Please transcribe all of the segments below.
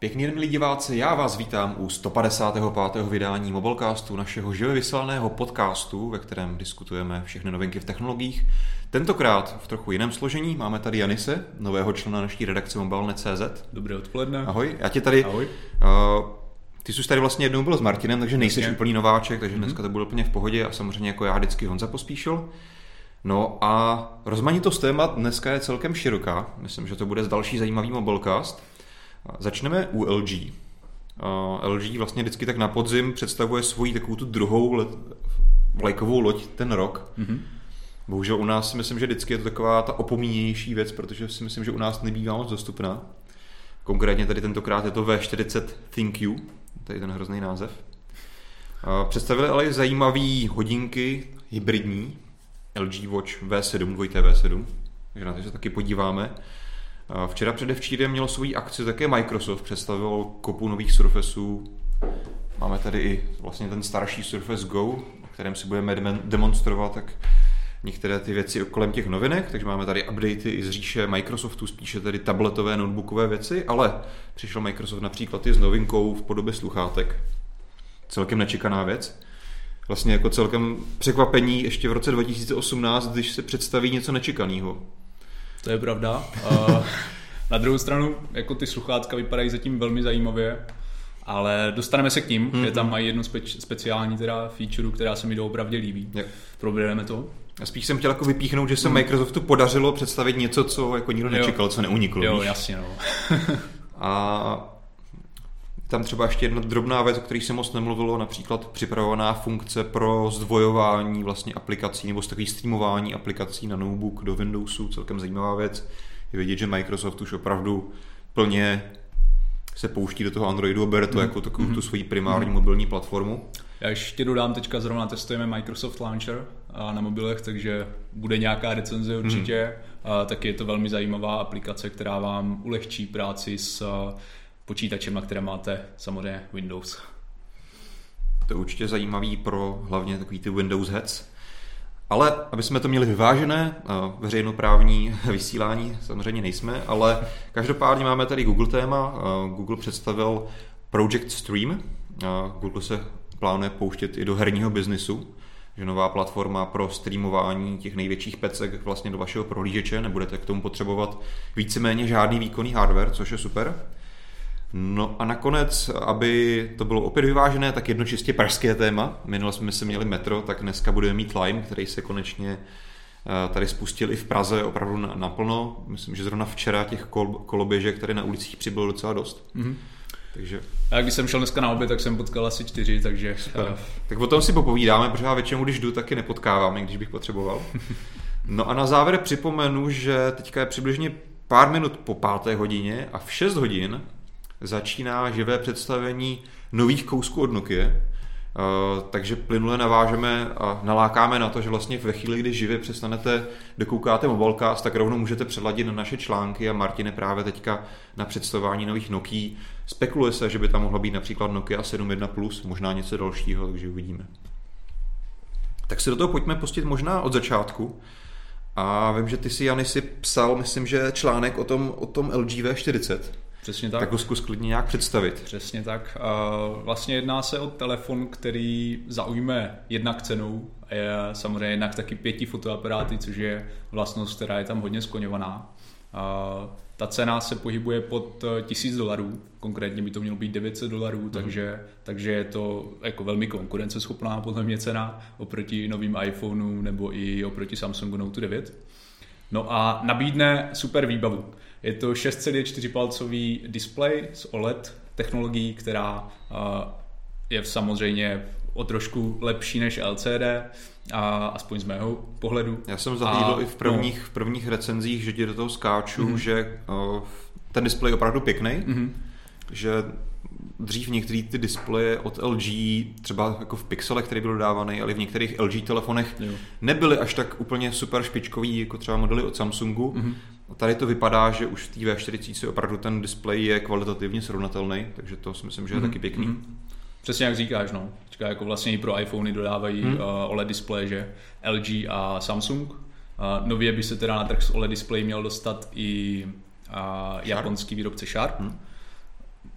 Pěkný den, milí diváci, já vás vítám u 155. vydání Mobilecastu, našeho živě vysílaného podcastu, ve kterém diskutujeme všechny novinky v technologiích. Tentokrát v trochu jiném složení máme tady Janise, nového člena naší redakce Mobile.cz. Dobré odpoledne. Ahoj, já tě tady... Ahoj. Uh, ty jsi tady vlastně jednou byl s Martinem, takže nejsi úplný nováček, takže mm-hmm. dneska to bude úplně v pohodě a samozřejmě jako já vždycky Honza pospíšil. No a rozmanitost témat dneska je celkem široká. Myslím, že to bude další zajímavý mobilecast. Začneme u LG. Uh, LG vlastně vždycky tak na podzim představuje svoji takovou tu druhou let, vlajkovou loď ten rok. Mm-hmm. Bohužel u nás si myslím, že vždycky je to taková ta opomínější věc, protože si myslím, že u nás nebývá moc dostupná. Konkrétně tady tentokrát je to V40 ThinQ, tady ten hrozný název. Uh, představili ale zajímavý hodinky hybridní, LG Watch V7, 2TV7, takže na to se taky podíváme. Včera předevčírem mělo svůj akci také Microsoft, představil kopu nových Surfaceů. Máme tady i vlastně ten starší Surface Go, o kterém si budeme demonstrovat, tak některé ty věci kolem těch novinek, takže máme tady updaty i z říše Microsoftu, spíše tedy tabletové, notebookové věci, ale přišel Microsoft například i s novinkou v podobě sluchátek. Celkem nečekaná věc. Vlastně jako celkem překvapení ještě v roce 2018, když se představí něco nečekaného. To je pravda. Na druhou stranu, jako ty sluchátka vypadají zatím velmi zajímavě, ale dostaneme se k ním. Mm-hmm. Je tam mají jednu spe- speciální teda feature, která se mi doopravdě líbí. Yeah. Probereme to. Já spíš jsem chtěl jako vypíchnout, že se mm. Microsoftu podařilo představit něco, co jako nikdo nečekal, jo. co neuniklo. Jo, víš? jasně, no. a tam třeba ještě jedna drobná věc, o které se moc nemluvilo, například připravovaná funkce pro zdvojování vlastně aplikací nebo takový streamování aplikací na notebook do Windowsu, celkem zajímavá věc. Je vidět, že Microsoft už opravdu plně se pouští do toho Androidu a bere to mm. jako takovou mm. tu svoji primární mm. mobilní platformu. Já ještě dodám, teďka zrovna testujeme Microsoft Launcher na mobilech, takže bude nějaká recenze určitě. Mm. Taky je to velmi zajímavá aplikace, která vám ulehčí práci s počítačem, na které máte samozřejmě Windows. To je určitě zajímavý pro hlavně takový ty Windows heads. Ale aby jsme to měli vyvážené, veřejnoprávní vysílání samozřejmě nejsme, ale každopádně máme tady Google téma. Google představil Project Stream. Google se plánuje pouštět i do herního biznisu, že nová platforma pro streamování těch největších pecek vlastně do vašeho prohlížeče, nebudete k tomu potřebovat víceméně žádný výkonný hardware, což je super. No a nakonec, aby to bylo opět vyvážené, tak jedno čistě pražské téma. Minule jsme si měli metro, tak dneska budeme mít Lime, který se konečně eh, tady spustil i v Praze opravdu naplno. Myslím, že zrovna včera těch kol, koloběžek tady na ulicích přibylo docela dost. Mm-hmm. Takže... Já když jsem šel dneska na oběd, tak jsem potkal asi čtyři, takže... Super. Uh... Tak o tom si popovídáme, protože já většinou, když jdu, taky nepotkávám, i když bych potřeboval. No a na závěr připomenu, že teďka je přibližně pár minut po páté hodině a v 6 hodin začíná živé představení nových kousků od Nokia, Uh, takže plynule navážeme a nalákáme na to, že vlastně ve chvíli, kdy živě přestanete, dokoukáte mobilecast, tak rovnou můžete předladit na naše články a Martine právě teďka na představování nových Nokia. Spekuluje se, že by tam mohla být například Nokia 7.1 Plus, možná něco dalšího, takže uvidíme. Tak se do toho pojďme pustit možná od začátku. A vím, že ty si, Jany, si psal, myslím, že článek o tom, o tom LG V40. Přesně tak. Tak ho zkus klidně nějak představit. Přesně tak. Vlastně jedná se o telefon, který zaujme jednak cenou, a je samozřejmě jednak taky pěti fotoaparáty, což je vlastnost, která je tam hodně skloňovaná. Ta cena se pohybuje pod 1000 dolarů, konkrétně by to mělo být 900 dolarů, mm. takže, takže je to jako velmi konkurenceschopná podle mě cena oproti novým iPhoneům nebo i oproti Samsungu Note 9. No a nabídne super výbavu. Je to 6,4 palcový display s OLED technologií, která je samozřejmě o trošku lepší než LCD, a aspoň z mého pohledu. Já jsem zahlídl i v prvních, no. v prvních recenzích, že ti do toho skáču, mm-hmm. že uh, ten displej je opravdu pěkný, mm-hmm. že dřív některé ty displeje od LG, třeba jako v Pixelech, který byl dodávaný, ale v některých LG telefonech jo. nebyly až tak úplně super špičkový, jako třeba modely od Samsungu. Mm-hmm. Tady to vypadá, že už v té V40 opravdu ten displej je kvalitativně srovnatelný, takže to si myslím, že je mm-hmm. taky pěkný. Mm-hmm. Přesně jak říkáš, no. Teďka jako vlastně i pro iPhony dodávají mm. uh, OLED displeje, že LG a Samsung. Uh, nově by se teda na trh s OLED displeji měl dostat i uh, japonský výrobce Sharp. Mm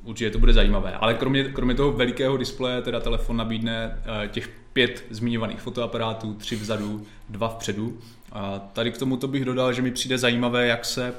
určitě to bude zajímavé. Ale kromě, kromě toho velikého displeje teda telefon nabídne uh, těch pět zmiňovaných fotoaparátů, tři vzadu, dva vpředu. A tady k tomu to bych dodal, že mi přijde zajímavé, jak se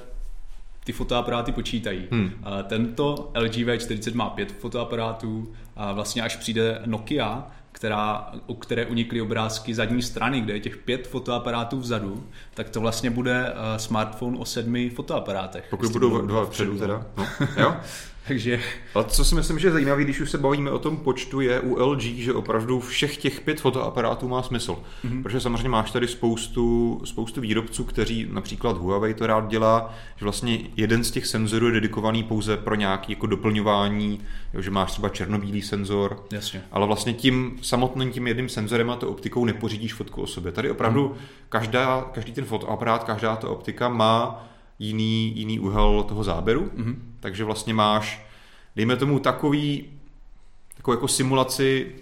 ty fotoaparáty počítají. Hmm. A tento LG V40 má pět fotoaparátů a vlastně až přijde Nokia, která, u které unikly obrázky zadní strany, kde je těch pět fotoaparátů vzadu, tak to vlastně bude uh, smartphone o sedmi fotoaparátech. Pokud budou dva vpředu teda. No, jo? Takže... Ale co si myslím, že je zajímavé, když už se bavíme o tom počtu, je u LG, že opravdu všech těch pět fotoaparátů má smysl. Mm-hmm. Protože samozřejmě máš tady spoustu, spoustu výrobců, kteří například Huawei to rád dělá, že vlastně jeden z těch senzorů je dedikovaný pouze pro nějaké jako doplňování, jo, že máš třeba černobílý senzor, Jasně. ale vlastně tím samotným tím jedním senzorem a to optikou nepořídíš fotku o sobě. Tady opravdu mm. každá, každý ten fotoaparát, každá ta optika má jiný, jiný úhel toho záběru, mm-hmm. takže vlastně máš, dejme tomu takový, takovou jako simulaci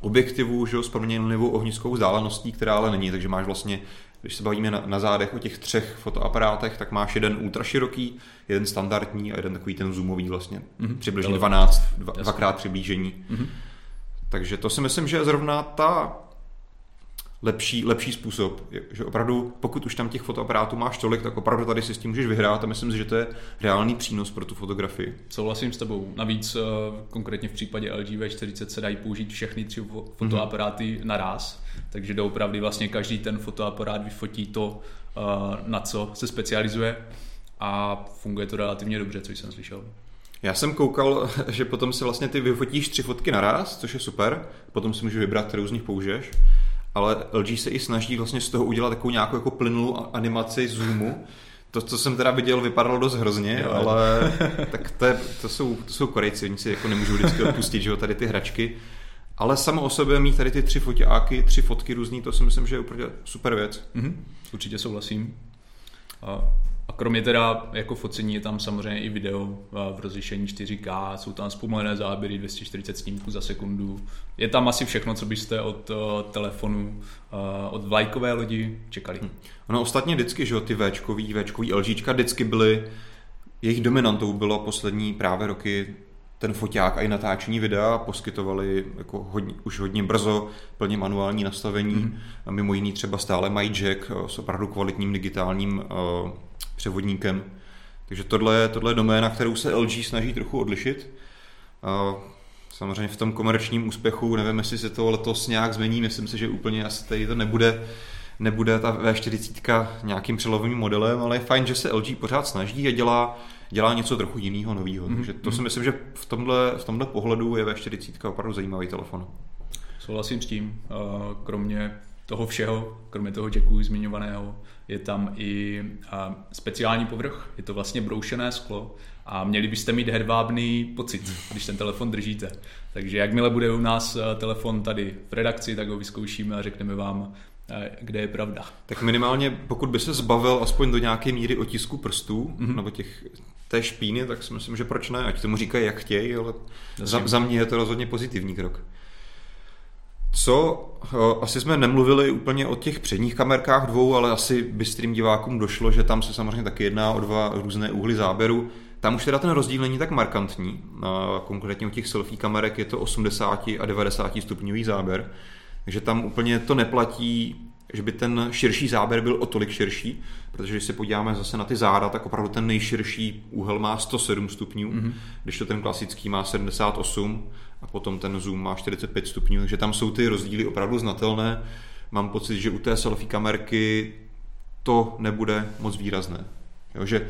objektivu, že jo, s proměnlivou ohniskovou vzdáleností, která ale není, takže máš vlastně, když se bavíme na, na zádech o těch třech fotoaparátech, tak máš jeden ultraširoký, jeden standardní a jeden takový ten zoomový vlastně, mm-hmm. přibližně 12, dva, dvakrát přiblížení. Mm-hmm. Takže to si myslím, že je zrovna ta lepší, lepší způsob. Že opravdu, pokud už tam těch fotoaparátů máš tolik, tak opravdu tady si s tím můžeš vyhrát a myslím si, že to je reálný přínos pro tu fotografii. Souhlasím s tebou. Navíc eh, konkrétně v případě LG V40 se dají použít všechny tři fotoaparáty mm-hmm. naraz, takže doopravdy vlastně každý ten fotoaparát vyfotí to, eh, na co se specializuje a funguje to relativně dobře, co jsem slyšel. Já jsem koukal, že potom si vlastně ty vyfotíš tři fotky naraz, což je super, potom si můžeš vybrat, kterou z nich použiješ ale LG se i snaží vlastně z toho udělat takovou nějakou jako plynulou animaci zoomu. To, co jsem teda viděl, vypadalo dost hrozně, jo, ale tak to, je, to, jsou, to jsou Korejci, oni si jako nemůžou vždycky odpustit, že jo, tady ty hračky. Ale samo o sobě mít tady ty tři foťáky, tři fotky různý, to si myslím, že je úplně super věc. Mm-hmm. Určitě souhlasím. A a kromě teda jako focení je tam samozřejmě i video v rozlišení 4K, jsou tam zpomalené záběry 240 snímků za sekundu. Je tam asi všechno, co byste od uh, telefonu, uh, od vlajkové lodi čekali. Hmm. Ono ostatně vždycky, že ty Včkový, Včkový LGčka vždycky byly, jejich dominantou bylo poslední právě roky ten foťák a i natáčení videa poskytovali jako hodně, už hodně brzo plně manuální nastavení. Mm. A mimo jiný třeba stále mají jack s opravdu kvalitním digitálním převodníkem. Takže tohle je, tohle je doména, kterou se LG snaží trochu odlišit. Samozřejmě v tom komerčním úspěchu, nevím, jestli se to letos nějak změní, myslím si, že úplně asi tady to nebude, nebude ta V40 nějakým přelovým modelem, ale je fajn, že se LG pořád snaží a dělá, dělá něco trochu jiného, nového. Mm-hmm. Takže to si mhm. myslím, že v tomhle, v tomhle pohledu je V40 opravdu zajímavý telefon. Souhlasím s tím. Kromě toho všeho, kromě toho jacku zmiňovaného, je tam i speciální povrch, je to vlastně broušené sklo a měli byste mít hedvábný pocit, když ten telefon držíte. Takže jakmile bude u nás telefon tady v redakci, tak ho vyzkoušíme a řekneme vám, kde je pravda. Tak minimálně, pokud by se zbavil aspoň do nějaké míry otisku prstů, mm-hmm. nebo těch té špíny, tak si myslím, že proč ne, ať tomu říkají jak chtějí, ale za, za mě je to rozhodně pozitivní krok. Co, asi jsme nemluvili úplně o těch předních kamerkách dvou, ale asi bystrým divákům došlo, že tam se samozřejmě taky jedná o dva různé úhly záběru. Tam už teda ten rozdíl není tak markantní. Konkrétně u těch selfie kamerek je to 80 a 90 stupňový záběr. Takže tam úplně to neplatí, že by ten širší záběr byl o tolik širší, protože když se podíváme zase na ty záda, tak opravdu ten nejširší úhel má 107 stupňů, mm-hmm. když to ten klasický má 78 a potom ten zoom má 45 stupňů, takže tam jsou ty rozdíly opravdu znatelné. Mám pocit, že u té selfie kamerky to nebude moc výrazné. Jo, že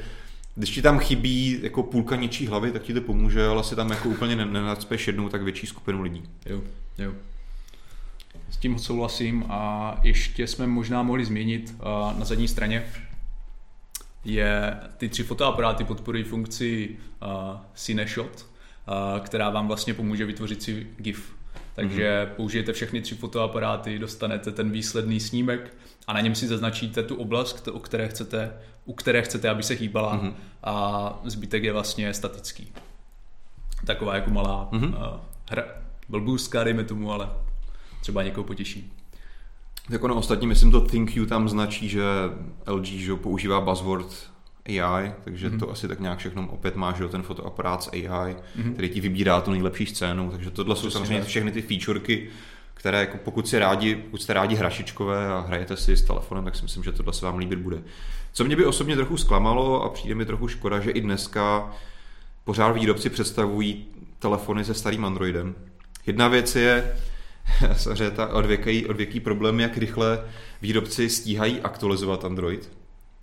když ti tam chybí jako půlka něčí hlavy, tak ti to pomůže, ale si tam jako úplně nenacpeš jednou tak větší skupinu lidí. Jo, jo. S tím souhlasím a ještě jsme možná mohli změnit na zadní straně je, ty tři fotoaparáty podporují funkci uh, CineShot, která vám vlastně pomůže vytvořit si GIF. Takže mm-hmm. použijete všechny tři fotoaparáty, dostanete ten výsledný snímek a na něm si zaznačíte tu oblast, o které chcete, u které chcete, aby se hýbala mm-hmm. a zbytek je vlastně statický. Taková jako malá mm-hmm. uh, hra, blbůzka, dejme tomu, ale třeba někoho potěší. Jako na ostatní, myslím, to ThinQ tam značí, že LG že používá buzzword AI, takže mm-hmm. to asi tak nějak všechno opět má, že ten fotoaparát s AI, mm-hmm. který ti vybírá tu nejlepší scénu, takže tohle jsou samozřejmě všechny ty featureky, které jako pokud, si rádi, pokud jste rádi hrašičkové a hrajete si s telefonem, tak si myslím, že tohle se vám líbit bude. Co mě by osobně trochu zklamalo a přijde mi trochu škoda, že i dneska pořád výrobci představují telefony se starým Androidem. Jedna věc je, samozřejmě ta odvěký, odvěký problém, jak rychle výrobci stíhají aktualizovat Android,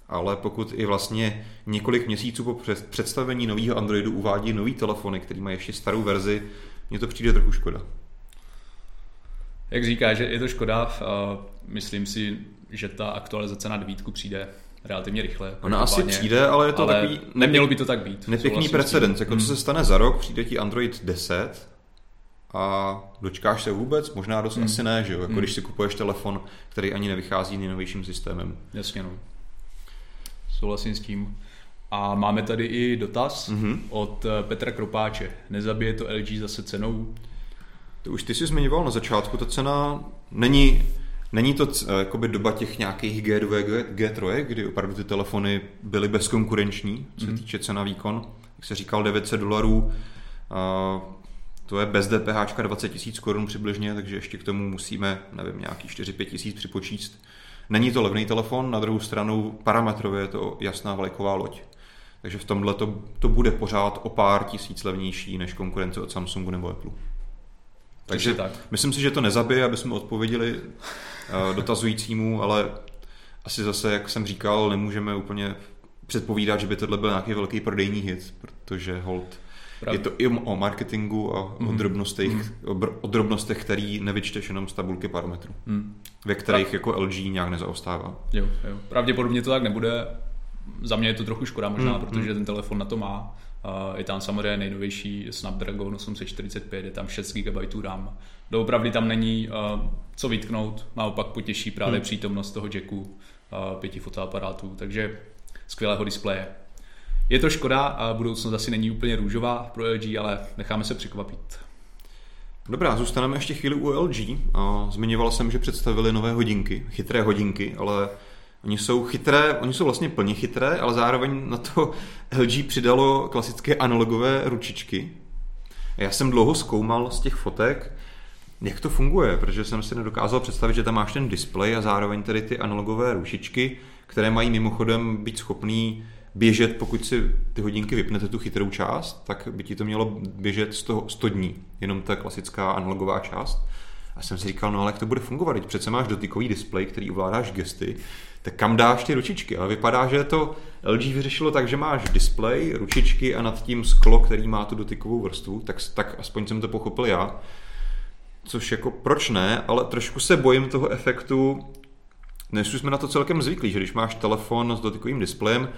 ale pokud i vlastně několik měsíců po představení nového Androidu uvádí nový telefony, který mají ještě starou verzi, mně to přijde trochu škoda. Jak říká, že je to škoda, myslím si, že ta aktualizace na dvítku přijde relativně rychle. Ona asi přijde, ale je to ale takový... Nemělo by to tak být. Nepěkný precedens. Jako hmm. co se stane za rok, přijde ti Android 10 a dočkáš se vůbec? Možná dost hmm. asi ne, že jo? Jako hmm. když si kupuješ telefon, který ani nevychází nejnovějším systémem. Jasně, no. Souhlasím s tím. A máme tady i dotaz mm-hmm. od eh, Petra Kropáče. Nezabije to LG zase cenou? To už ty jsi zmiňoval na začátku, ta cena není, není to eh, jakoby doba těch nějakých G2, G3, kdy opravdu ty telefony byly bezkonkurenční, co se mm. týče cena výkon. Jak se říkal, 900 dolarů, to je bez DPH 20 tisíc korun přibližně, takže ještě k tomu musíme, nevím, nějaký 4-5 tisíc připočíst. Není to levný telefon, na druhou stranu parametrově je to jasná vlajková loď. Takže v tomhle to, to bude pořád o pár tisíc levnější než konkurence od Samsungu nebo Apple. Takže tak. myslím si, že to nezabije, aby jsme odpověděli uh, dotazujícímu, ale asi zase, jak jsem říkal, nemůžeme úplně předpovídat, že by tohle byl nějaký velký prodejní hit, protože hold Pravda. je to i o marketingu a mm. o, mhm. drobnostech, mm. o drobnostech, který nevyčteš jenom z tabulky parametrů, mm. ve kterých Prav... jako LG nějak nezaostává. Jo, jo. Pravděpodobně to tak nebude. Za mě je to trochu škoda možná, mm. protože ten telefon na to má je tam samozřejmě nejnovější Snapdragon 845, je tam 6 GB RAM. Doopravdy tam není co vytknout, naopak potěší právě hmm. přítomnost toho jacku pěti fotoaparátů, takže skvělého displeje. Je to škoda a budoucnost asi není úplně růžová pro LG, ale necháme se překvapit. Dobrá, zůstaneme ještě chvíli u LG. Zmiňoval jsem, že představili nové hodinky, chytré hodinky, ale Oni jsou chytré, oni jsou vlastně plně chytré, ale zároveň na to LG přidalo klasické analogové ručičky. Já jsem dlouho zkoumal z těch fotek, jak to funguje, protože jsem si nedokázal představit, že tam máš ten displej a zároveň tedy ty analogové ručičky, které mají mimochodem být schopný běžet, pokud si ty hodinky vypnete tu chytrou část, tak by ti to mělo běžet 100, 100 dní, jenom ta klasická analogová část. A jsem si říkal, no ale jak to bude fungovat, teď přece máš dotykový displej, který ovládáš gesty, tak kam dáš ty ručičky? Ale vypadá, že to LG vyřešilo tak, že máš displej, ručičky a nad tím sklo, který má tu dotykovou vrstvu, tak, tak aspoň jsem to pochopil já. Což jako proč ne, ale trošku se bojím toho efektu, dnes už jsme na to celkem zvyklí, že když máš telefon s dotykovým displejem,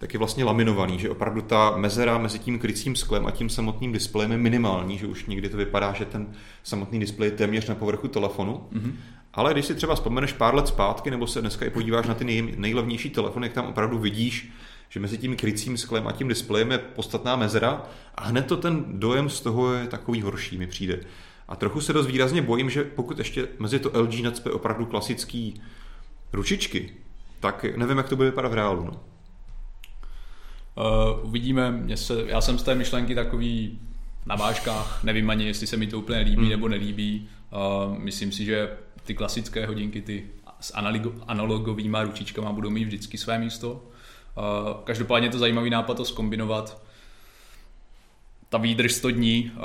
tak je vlastně laminovaný, že opravdu ta mezera mezi tím krycím sklem a tím samotným displejem je minimální, že už někdy to vypadá, že ten samotný displej je téměř na povrchu telefonu. Mm-hmm. Ale když si třeba vzpomeneš pár let zpátky, nebo se dneska i podíváš na ty nej, nejlevnější telefony, jak tam opravdu vidíš, že mezi tím krycím sklem a tím displejem je podstatná mezera a hned to ten dojem z toho je takový horší, mi přijde. A trochu se dost výrazně bojím, že pokud ještě mezi to LG nacpe opravdu klasický ručičky, tak nevím, jak to bude vypadat v reálu. No. Uh, uvidíme, mě se, já jsem z té myšlenky takový na vážkách, nevím ani, jestli se mi to úplně líbí hmm. nebo nelíbí. Uh, myslím si, že ty klasické hodinky, ty s analogovými ručičkama budou mít vždycky své místo. Uh, každopádně je to zajímavý nápad to skombinovat ta výdrž 100 dní, uh,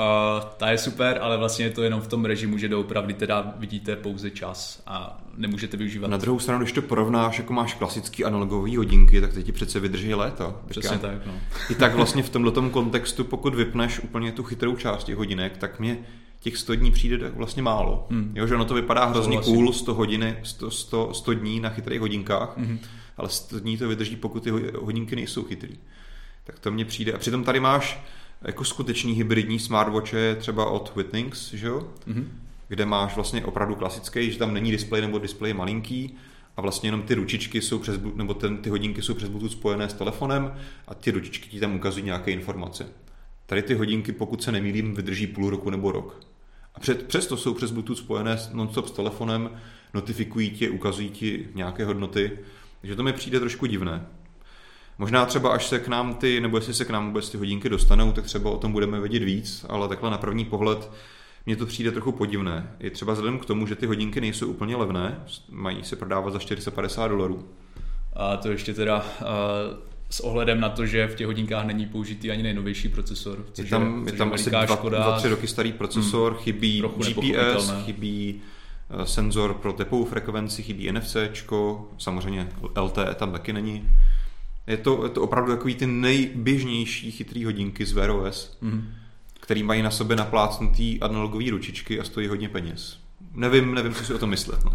ta je super, ale vlastně je to jenom v tom režimu, že doopravdy teda vidíte pouze čas a nemůžete využívat. Na druhou stranu, když to porovnáš, jako máš klasický analogové hodinky, tak teď ti přece vydrží léta. Přesně tak, no. I tak vlastně v tomto kontextu, pokud vypneš úplně tu chytrou část těch hodinek, tak mě těch 100 dní přijde vlastně málo. Hmm. Jo, že ono to vypadá hrozně cool, 100 hodiny, 100, 100, 100 dní na chytrých hodinkách, hmm. ale 100 dní to vydrží, pokud ty hodinky nejsou chytrý. Tak to mně přijde. A přitom tady máš jako skutečný hybridní smartwatche třeba od Witnings, že jo? Mm-hmm. kde máš vlastně opravdu klasický, že tam není displej nebo displej malinký a vlastně jenom ty ručičky jsou přes, nebo ten, ty hodinky jsou přes Bluetooth spojené s telefonem a ty ručičky ti tam ukazují nějaké informace. Tady ty hodinky, pokud se nemýlím, vydrží půl roku nebo rok. A před, přesto jsou přes Bluetooth spojené non-stop s telefonem, notifikují ti, ukazují ti nějaké hodnoty, takže to mi přijde trošku divné. Možná třeba až se k nám ty, nebo jestli se k nám vůbec ty hodinky dostanou, tak třeba o tom budeme vědět víc, ale takhle na první pohled mně to přijde trochu podivné. Je třeba vzhledem k tomu, že ty hodinky nejsou úplně levné, mají se prodávat za 450 dolarů. A to ještě teda uh, s ohledem na to, že v těch hodinkách není použitý ani nejnovější procesor. Což je tam, je, je tam asi dva, škoda. dva, tři roky starý procesor, hmm, chybí GPS, chybí eh, senzor pro tepovou frekvenci, chybí NFC, samozřejmě LTE tam taky není. Je to, je to opravdu takový ty nejběžnější chytrý hodinky z Wear OS. Hmm který mají na sobě naplácnutý analogové ručičky a stojí hodně peněz. Nevím, nevím, co si o tom myslet. Ne?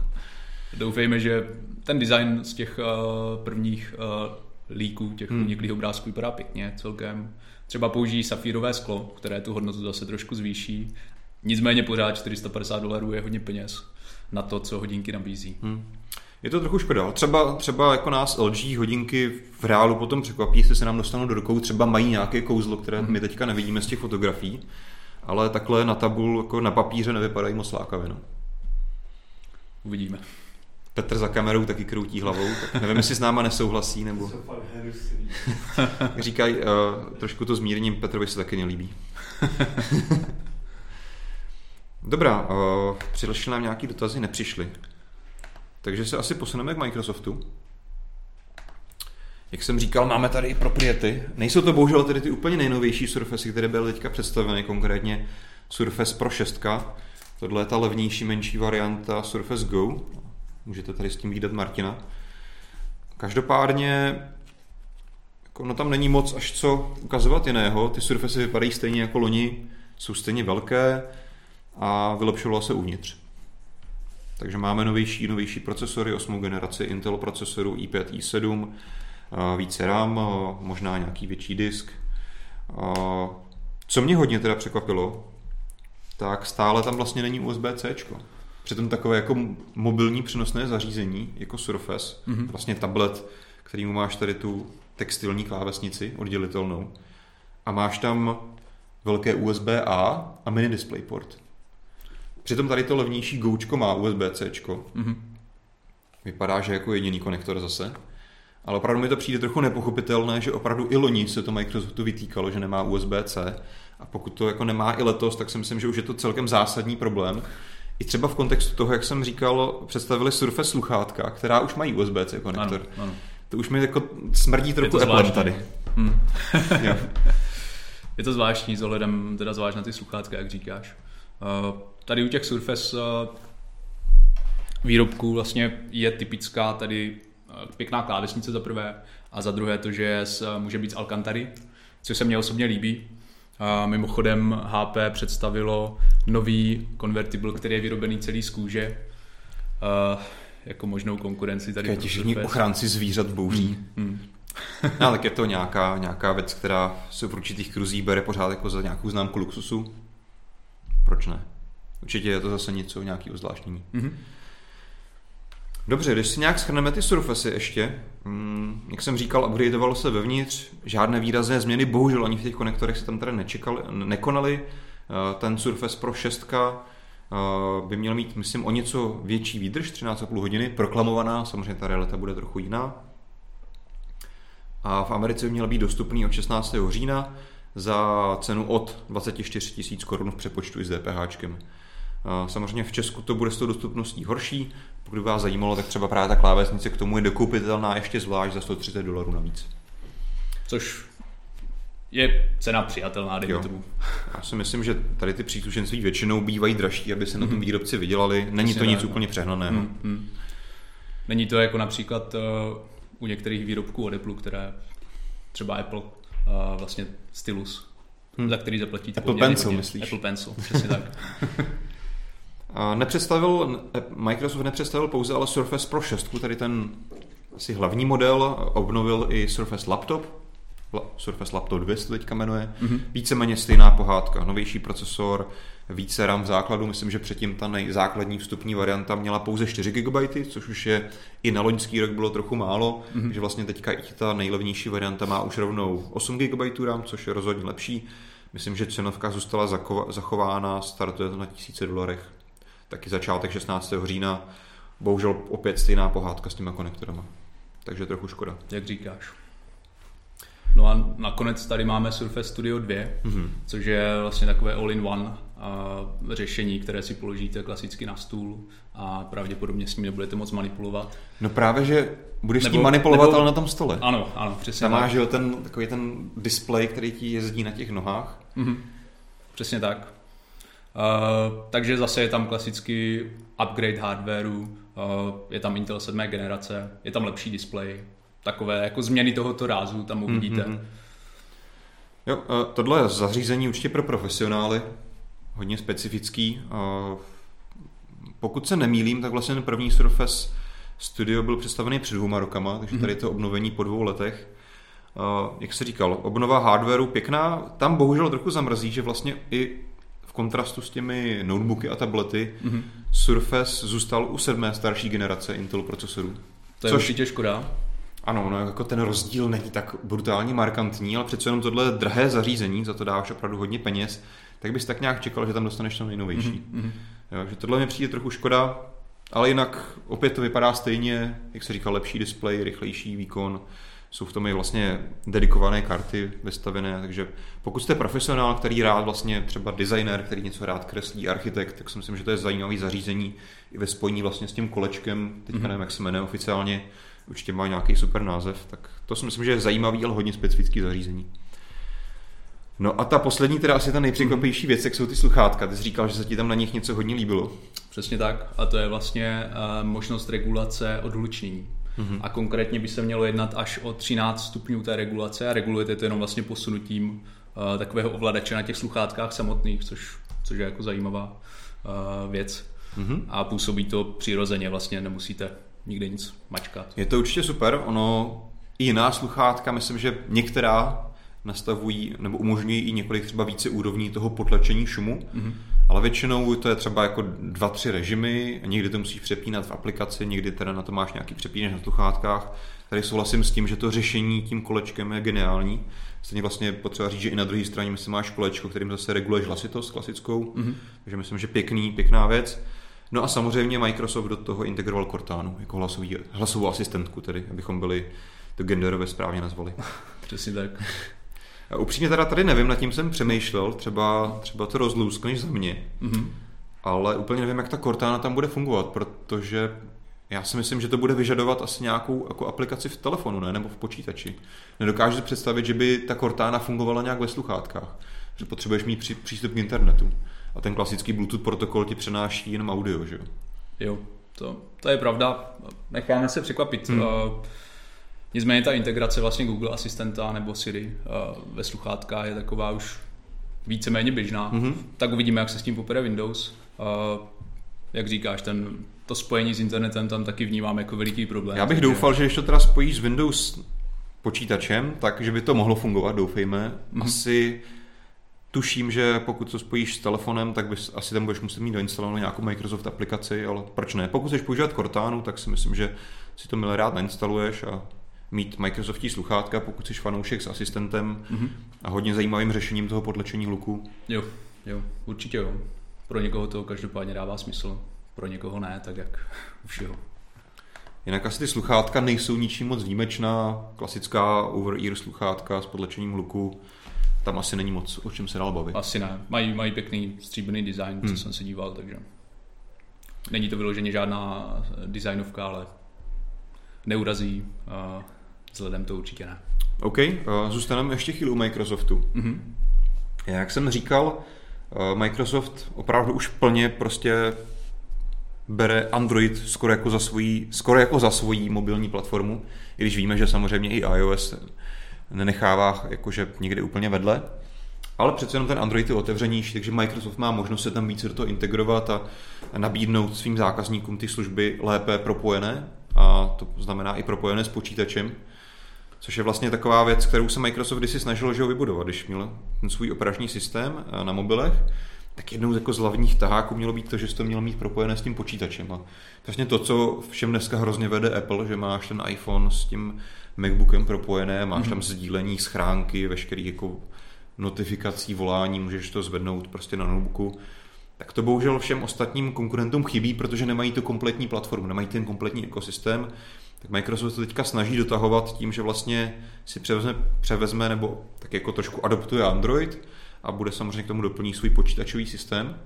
Doufejme, že ten design z těch uh, prvních uh, líků, těch hmm. několika obrázků vypadá pěkně celkem. Třeba použijí safírové sklo, které tu hodnotu zase trošku zvýší. Nicméně pořád 450 dolarů je hodně peněz na to, co hodinky nabízí. Hmm. Je to trochu škoda. Třeba, třeba jako nás LG hodinky v reálu potom překvapí, jestli se nám dostanou do rukou, třeba mají nějaké kouzlo, které my teďka nevidíme z těch fotografií, ale takhle na tabul, jako na papíře nevypadají moc lákavě. No. Uvidíme. Petr za kamerou taky kroutí hlavou, tak nevím, jestli s náma nesouhlasí, nebo... Říkají, uh, trošku to zmírním, Petrovi se taky nelíbí. Dobrá, uh, přišly nám nějaký dotazy, nepřišly. Takže se asi posuneme k Microsoftu. Jak jsem říkal, máme tady i propriety. Nejsou to bohužel tedy ty úplně nejnovější Surface, které byly teďka představeny, konkrétně Surface Pro 6. Tohle je ta levnější, menší varianta Surface Go. Můžete tady s tím vidět Martina. Každopádně jako, no tam není moc až co ukazovat jiného. Ty Surface vypadají stejně jako loni, jsou stejně velké a vylepšovalo se uvnitř. Takže máme novější, novější procesory, 8. generaci Intel procesorů i5, i7, více RAM, možná nějaký větší disk. Co mě hodně teda překvapilo, tak stále tam vlastně není USB-C. Přitom takové jako mobilní přenosné zařízení, jako Surface, mm-hmm. vlastně tablet, kterýmu máš tady tu textilní klávesnici oddělitelnou a máš tam velké USB-A a mini DisplayPort. Přitom tady to levnější Goučko má USB-C. Mm-hmm. Vypadá, že jako jediný konektor zase. Ale opravdu mi to přijde trochu nepochopitelné, že opravdu i loni se to Microsoftu vytýkalo, že nemá USB-C. A pokud to jako nemá i letos, tak si myslím, že už je to celkem zásadní problém. I třeba v kontextu toho, jak jsem říkal, představili Surface sluchátka, která už mají USB-C konektor. Ano, ano. To už mi jako smrdí trochu Apple tady. Hmm. je to zvláštní s ohledem teda zvlášť na ty sluchátka, jak říkáš. Uh, tady u těch Surface uh, výrobků vlastně je typická tady uh, pěkná klávesnice za prvé a za druhé to, že může být z Alcantary, což se mně osobně líbí. A mimochodem HP představilo nový konvertible, který je vyrobený celý z kůže. Uh, jako možnou konkurenci tady pro všichni ochránci zvířat bouří. Mm, mm. no, tak je to nějaká, nějaká věc, která se v určitých kruzích bere pořád jako za nějakou známku luxusu proč ne? Určitě je to zase něco, nějaký ozvláštnění. Mm-hmm. Dobře, když si nějak schrneme ty Surface ještě, mm, jak jsem říkal, upgradeovalo se vevnitř, žádné výrazné změny, bohužel ani v těch konektorech se tam tady nečekali, nekonali. Eh, ten Surface Pro 6 eh, by měl mít, myslím, o něco větší výdrž, 13,5 hodiny, proklamovaná, samozřejmě ta realita bude trochu jiná. A v Americe by měl být dostupný od 16. října za cenu od 24 tisíc korun v přepočtu i s DPH. Samozřejmě v Česku to bude s tou dostupností horší. Pokud vás zajímalo, tak třeba právě ta klávesnice k tomu je dokoupitelná ještě zvlášť za 130 dolarů navíc. Což je cena přijatelná, dejme tomu. Já si myslím, že tady ty příslušenství většinou bývají dražší, aby se na tom mhm. výrobci vydělali. Není to nic úplně přehnaného. Hmm, hmm. Není to jako například uh, u některých výrobků od Apple, které třeba Apple uh, vlastně stylus, hmm. za který zaplatíte. Apple Pencil, hodně. myslíš? Apple Pencil, přesně tak. nepředstavil, Microsoft nepředstavil pouze ale Surface Pro 6, tady ten asi hlavní model, obnovil i Surface Laptop, Surface Laptop 2 se to teďka jmenuje, mm-hmm. víceméně stejná pohádka, novější procesor, více RAM v základu, myslím, že předtím ta nejzákladní vstupní varianta měla pouze 4 GB, což už je i na loňský rok bylo trochu málo, mm-hmm. takže vlastně teďka i ta nejlevnější varianta má už rovnou 8 GB RAM, což je rozhodně lepší. Myslím, že cenovka zůstala zachována, startuje to na tisíce dolarech. Taky začátek 16. října, bohužel opět stejná pohádka s těma konektorama. Takže trochu škoda. Jak říkáš. No a nakonec tady máme Surface Studio 2, mm-hmm. což je vlastně takové all-in-one řešení, které si položíte klasicky na stůl a pravděpodobně s ním nebudete moc manipulovat. No právě, že budeš nebo, s tím manipulovat, nebo, ale na tom stole. Ano, ano, přesně Tam máš ten, takový ten display, který ti jezdí na těch nohách. Mm-hmm. Přesně tak. Uh, takže zase je tam klasický upgrade hardwareu, uh, je tam Intel 7. generace, je tam lepší display, takové jako změny tohoto rázu tam uvidíte. Mm-hmm. Jo, uh, tohle je zařízení určitě pro profesionály, hodně specifický. Pokud se nemýlím, tak vlastně ten první Surface Studio byl představený před dvěma rokama, takže tady je to obnovení po dvou letech. Jak se říkal, obnova hardwareu pěkná, tam bohužel trochu zamrzí, že vlastně i v kontrastu s těmi notebooky a tablety mm-hmm. Surface zůstal u sedmé starší generace Intel procesorů. To je Což, určitě škoda. Ano, no, jako ten rozdíl není tak brutálně markantní, ale přece jenom tohle drahé zařízení, za to dáváš opravdu hodně peněz, tak bys tak nějak čekal, že tam dostaneš to nejnovější. Mm-hmm. Jo, že tohle mi přijde trochu škoda, ale jinak opět to vypadá stejně, jak se říká, lepší displej, rychlejší výkon, jsou v tom i vlastně dedikované karty vystavené, takže pokud jste profesionál, který rád vlastně třeba designer, který něco rád kreslí, architekt, tak si myslím, že to je zajímavý zařízení i ve spojení vlastně s tím kolečkem, teď mm-hmm. nevím, jak se jmenuje oficiálně, určitě má nějaký super název, tak to si myslím, že je zajímavý, ale hodně specifický zařízení. No a ta poslední, teda asi ta nejpřekvapivější věc, jak jsou ty sluchátka. Ty jsi říkal, že se ti tam na nich něco hodně líbilo. Přesně tak. A to je vlastně uh, možnost regulace odhlučnění. Mm-hmm. A konkrétně by se mělo jednat až o 13 stupňů té regulace a regulujete to jenom vlastně posunutím uh, takového ovladače na těch sluchátkách samotných, což, což je jako zajímavá uh, věc. Mm-hmm. A působí to přirozeně, vlastně nemusíte nikde nic mačkat. Je to určitě super, ono i jiná sluchátka, myslím, že některá nastavují nebo umožňují i několik třeba více úrovní toho potlačení šumu, mm-hmm. Ale většinou to je třeba jako dva, tři režimy, někdy to musíš přepínat v aplikaci, někdy teda na to máš nějaký přepínač na sluchátkách. Tady souhlasím s tím, že to řešení tím kolečkem je geniální. Stejně vlastně potřeba říct, že i na druhé straně myslím máš kolečko, kterým zase reguluješ hlasitost klasickou, mm-hmm. takže myslím, že pěkný, pěkná věc. No a samozřejmě Microsoft do toho integroval Cortanu jako hlasový, hlasovou asistentku, tedy abychom byli to genderové správně nazvali. Přesně tak. Upřímně teda tady nevím, nad tím jsem přemýšlel, třeba, třeba to rozlouskneš za mě, mm-hmm. ale úplně nevím, jak ta Cortana tam bude fungovat, protože já si myslím, že to bude vyžadovat asi nějakou jako aplikaci v telefonu, ne? nebo v počítači. Nedokážu si představit, že by ta Cortana fungovala nějak ve sluchátkách, že potřebuješ mít při, přístup k internetu. A ten klasický Bluetooth protokol ti přenáší jenom audio, že jo? Jo, to, to je pravda. Necháme se překvapit. Hmm. Uh, Nicméně ta integrace vlastně Google asistenta nebo Siri uh, ve sluchátkách je taková už víceméně běžná. Mm-hmm. Tak uvidíme, jak se s tím popere Windows. Uh, jak říkáš, ten, to spojení s internetem tam taky vnímám jako veliký problém. Já bych takže... doufal, že když to teda spojíš s Windows počítačem, tak že by to mohlo fungovat, doufejme. Mm-hmm. Asi tuším, že pokud to spojíš s telefonem, tak bys asi tam budeš muset mít doinstalovanou nějakou Microsoft aplikaci, ale proč ne? Pokud chceš používat Cortana, tak si myslím, že si to milé rád nainstaluješ a mít Microsoftí sluchátka, pokud jsi fanoušek s asistentem mm-hmm. a hodně zajímavým řešením toho podlečení hluku. Jo, jo, určitě jo. Pro někoho to každopádně dává smysl, pro někoho ne, tak jak u všeho. Jinak asi ty sluchátka nejsou ničím moc výjimečná, klasická over-ear sluchátka s podlečením hluku, tam asi není moc o čem se dál bavit. Asi ne, mají, mají pěkný stříbrný design, hmm. co jsem se díval, takže není to vyloženě žádná designovka, ale neurazí Vzhledem to určitě ne. OK, uh, zůstaneme ještě chvíli u Microsoftu. Mm-hmm. Jak jsem říkal, uh, Microsoft opravdu už plně prostě bere Android skoro jako za svojí, skoro jako za svojí mobilní platformu, i když víme, že samozřejmě i iOS nenechává jakože někde úplně vedle. Ale přece jenom ten Android je otevřenější, takže Microsoft má možnost se tam více do toho integrovat a nabídnout svým zákazníkům ty služby lépe propojené. A to znamená i propojené s počítačem což je vlastně taková věc, kterou se Microsoft kdysi snažil že ho vybudovat, když měl ten svůj operační systém eh, na mobilech, tak jednou z, jako z hlavních taháků mělo být to, že jsi to měl mít propojené s tím počítačem. A vlastně to, co všem dneska hrozně vede Apple, že máš ten iPhone s tím MacBookem propojené, máš mm-hmm. tam sdílení schránky, veškerý jako notifikací, volání, můžeš to zvednout prostě na notebooku. Tak to bohužel všem ostatním konkurentům chybí, protože nemají tu kompletní platformu, nemají ten kompletní ekosystém tak Microsoft to teďka snaží dotahovat tím, že vlastně si převezme, převezme nebo tak jako trošku adoptuje Android a bude samozřejmě k tomu doplnit svůj počítačový systém.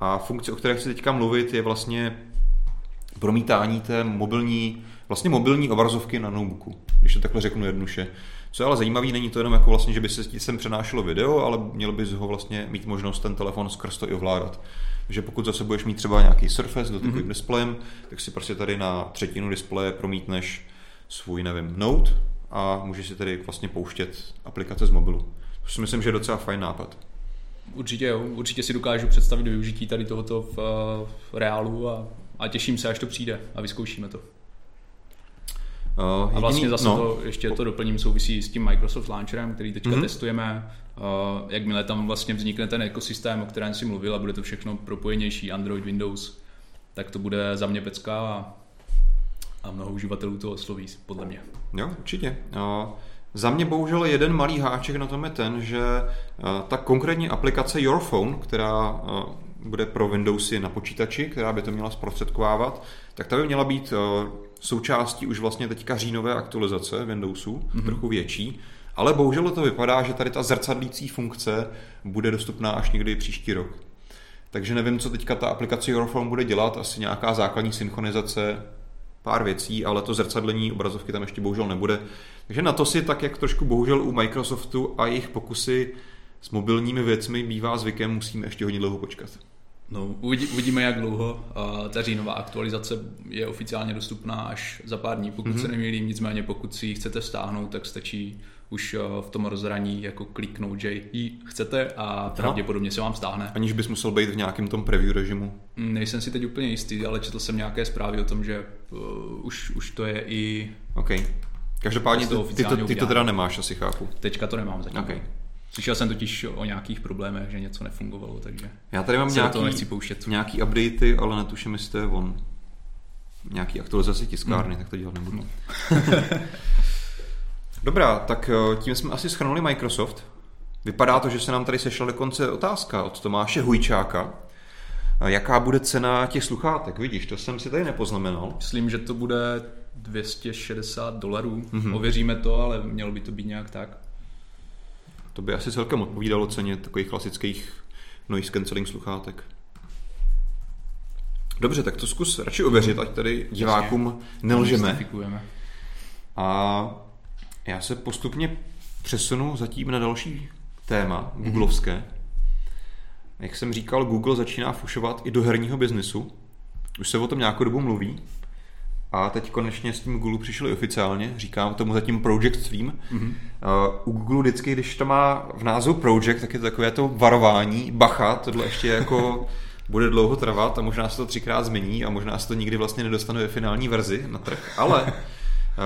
A funkce, o které chci teďka mluvit, je vlastně promítání té mobilní, vlastně mobilní obrazovky na notebooku, když to takhle řeknu jednoduše. Co je ale zajímavé, není to jenom jako vlastně, že by se sem přenášelo video, ale měl bys ho vlastně mít možnost ten telefon skrz to i ovládat. Takže pokud zase budeš mít třeba nějaký Surface dotykovým mm-hmm. displejem, tak si prostě tady na třetinu displeje promítneš svůj, nevím, Note a můžeš si tady vlastně pouštět aplikace z mobilu. To si myslím, že je docela fajn nápad. Určitě jo, určitě si dokážu představit využití tady tohoto v, v reálu a, a těším se, až to přijde a vyzkoušíme to. Uh, jediný, a vlastně zase no. to, ještě to doplním, souvisí s tím Microsoft Launcherem, který teďka mm-hmm. testujeme. Uh, jakmile tam vlastně vznikne ten ekosystém, o kterém si mluvil a bude to všechno propojenější, Android, Windows, tak to bude za mě pecka a, a mnoho uživatelů to osloví, podle mě. Jo, určitě. Uh, za mě bohužel jeden malý háček na tom je ten, že uh, ta konkrétní aplikace Your Phone, která bude pro Windowsy na počítači, která by to měla zprostředkovávat, tak ta by měla být součástí už vlastně teďka říjnové aktualizace Windowsu, mm-hmm. trochu větší, ale bohužel to vypadá, že tady ta zrcadlící funkce bude dostupná až někdy příští rok. Takže nevím, co teďka ta aplikace Europhone bude dělat, asi nějaká základní synchronizace, pár věcí, ale to zrcadlení obrazovky tam ještě bohužel nebude. Takže na to si tak, jak trošku bohužel u Microsoftu a jejich pokusy s mobilními věcmi bývá zvykem, musíme ještě hodně dlouho počkat. No, uvidíme, jak dlouho. Ta říjnová aktualizace je oficiálně dostupná až za pár dní, pokud mm-hmm. se nemýlím. Nicméně, pokud si ji chcete stáhnout, tak stačí už eh, v tom rozhraní jako kliknout, že ji chcete a pravděpodobně se vám stáhne. Aniž bys musel být v nějakém tom preview režimu? Mm, nejsem si teď úplně jistý, ale četl jsem nějaké zprávy o tom, že uh, už, už to je i... OK. Každopádně to, ty, to, ty to teda nemáš, asi chápu. Teďka to nemám zatím. Okay. Slyšel jsem totiž o nějakých problémech, že něco nefungovalo, takže Já tady mám nějaký, nechci pouštět. nějaký updaty, ale netuším, jestli to je on. Nějaký aktualizace tiskárny, hmm. tak to dělat nebudu. Dobrá, tak eh, tím jsme asi schrnuli Microsoft. Vypadá to, že se nám tady sešla dokonce otázka od Tomáše Hujčáka. Jaká bude cena těch sluchátek? Vidíš, to jsem si tady nepoznamenal. Myslím, že to bude 260 dolarů. Mm-hmm. Ověříme to, ale mělo by to být nějak tak. To by asi celkem odpovídalo ceně takových klasických noise cancelling sluchátek. Dobře, tak to zkus radši ověřit, ať tady divákům nelžeme. A já se postupně přesunu zatím na další téma, googlovské. Jak jsem říkal, Google začíná fušovat i do herního biznesu. Už se o tom nějakou dobu mluví. A teď konečně s tím Google přišli oficiálně, říkám tomu zatím Project Stream. Mm-hmm. Uh, u Google vždycky, když to má v názvu Project, tak je to takové to varování, bacha, tohle ještě jako bude dlouho trvat a možná se to třikrát změní a možná se to nikdy vlastně nedostane ve finální verzi na trh, ale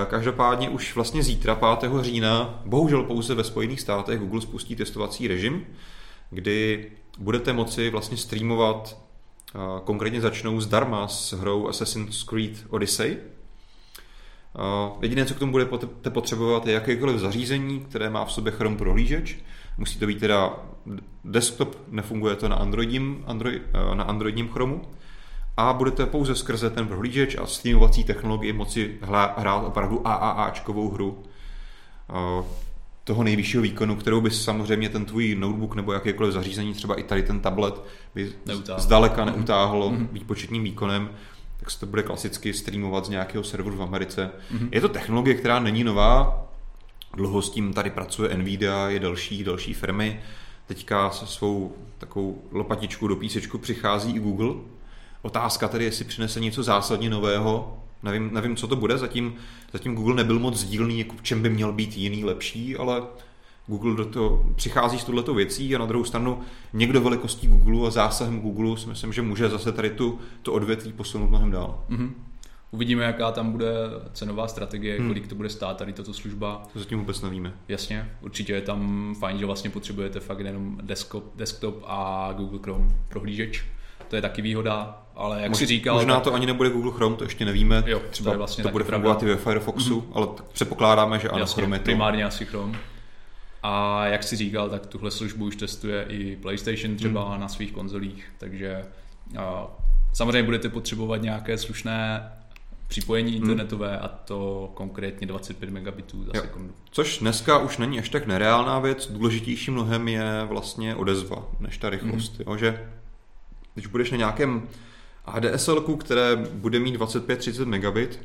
každopádně už vlastně zítra, 5. října, bohužel pouze ve Spojených státech Google spustí testovací režim, kdy budete moci vlastně streamovat Konkrétně začnou zdarma s hrou Assassin's Creed Odyssey. Jediné, co k tomu budete potřebovat, je jakékoliv zařízení, které má v sobě Chrome prohlížeč. Musí to být teda desktop, nefunguje to na Androidním, Android, na Androidním Chromu. A budete pouze skrze ten prohlížeč a streamovací technologii moci hrát opravdu AAAčkovou hru toho nejvyššího výkonu, kterou by samozřejmě ten tvůj notebook nebo jakékoliv zařízení, třeba i tady ten tablet, by neutáhl. zdaleka neutáhlo mm-hmm. výpočetním výkonem, tak se to bude klasicky streamovat z nějakého serveru v Americe. Mm-hmm. Je to technologie, která není nová, dlouho s tím tady pracuje Nvidia, je další, další firmy. Teďka se svou takovou lopatičku do písečku přichází i Google. Otázka tedy, jestli přinese něco zásadně nového, Nevím, nevím, co to bude, zatím, zatím Google nebyl moc sdílný, jako v čem by měl být jiný, lepší, ale Google do toho přichází s touhletou věcí a na druhou stranu někdo velikostí Google a zásahem Google si myslím, že může zase tady tu, to odvětví posunout mnohem dál. Mm-hmm. Uvidíme, jaká tam bude cenová strategie, hmm. kolik to bude stát tady tato služba. To zatím vůbec nevíme. Jasně, určitě je tam fajn, že vlastně potřebujete fakt jenom desktop, desktop a Google Chrome prohlížeč. To je taky výhoda ale jak Mož, si říkal... Možná tak... to ani nebude Google Chrome, to ještě nevíme. Jo, Třeba to, vlastně to bude fungovat i ve Firefoxu, mm-hmm. ale předpokládáme, že ano, Jasně, Chrome je to. primárně asi Chrome. A jak si říkal, tak tuhle službu už testuje i PlayStation třeba mm. na svých konzolích, takže a, samozřejmě budete potřebovat nějaké slušné připojení hmm. internetové a to konkrétně 25 megabitů za jo. sekundu. Což dneska už není až tak nereálná věc, důležitější mnohem je vlastně odezva, než ta rychlost. Hmm. Jo, že když budeš na nějakém ADSL, které bude mít 25-30 megabit,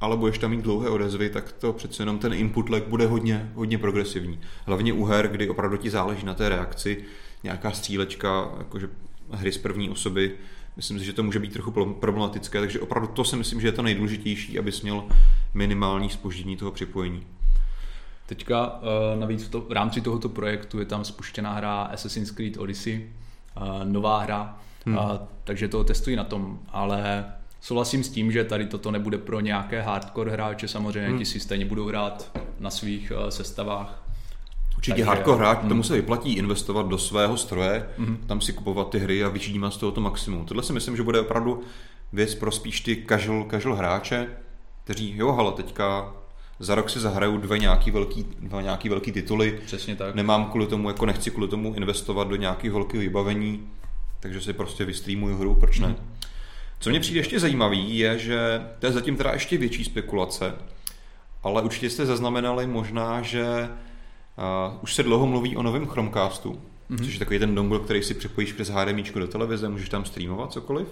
ale budeš tam mít dlouhé odezvy, tak to přece jenom ten input lag bude hodně, hodně progresivní. Hlavně u her, kdy opravdu ti záleží na té reakci, nějaká střílečka, jakože hry z první osoby, myslím si, že to může být trochu problematické, takže opravdu to si myslím, že je to nejdůležitější, abys měl minimální spoždění toho připojení. Teďka eh, navíc v, to, v rámci tohoto projektu je tam spuštěná hra Assassin's Creed Odyssey, eh, nová hra, hmm. takže to testují na tom, ale souhlasím s tím, že tady toto nebude pro nějaké hardcore hráče, samozřejmě hmm. ti si stejně budou hrát na svých eh, sestavách Určitě Takže, hardcore hráč, mm. tomu se vyplatí investovat do svého stroje, mm. tam si kupovat ty hry a vyčímat z toho to maximum. Tohle si myslím, že bude opravdu věc pro spíš ty casual, casual hráče, kteří, jo, ale teďka za rok si zahraju dva nějaký velký, dva nějaký velký tituly. Přesně tak. Nemám kvůli tomu, jako nechci kvůli tomu investovat do nějakého velkého vybavení, takže si prostě vystreamuju hru, proč ne? Mm. Co mě přijde ještě zajímavý, je, že to je zatím teda ještě větší spekulace, ale určitě jste zaznamenali možná, že Uh, už se dlouho mluví o novém Chromecastu, mm-hmm. což je takový ten dongle, který si připojíš přes HDMI do televize, můžeš tam streamovat cokoliv.